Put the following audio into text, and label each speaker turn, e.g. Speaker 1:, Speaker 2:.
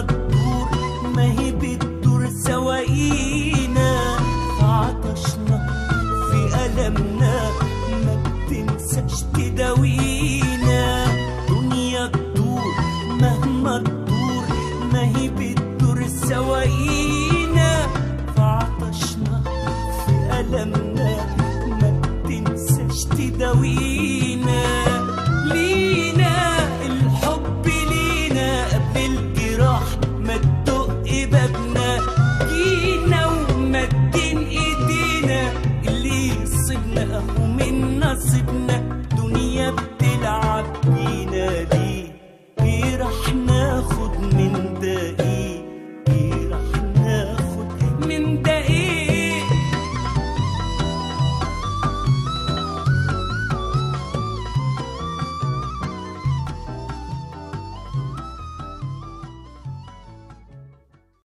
Speaker 1: الدنيا تدور ما هي بتدور فعطشنا في ألمنا ما بتنساش تداوينا. دنيا تدور مهما تدور ما هي بتدور سواقينا. فعطشنا في ألمنا ما بتنساش تداوينا. الجراح ما تدق بابنا جينا ومدين إيدينا. اللي يصيبنا أهو من نصيبنا.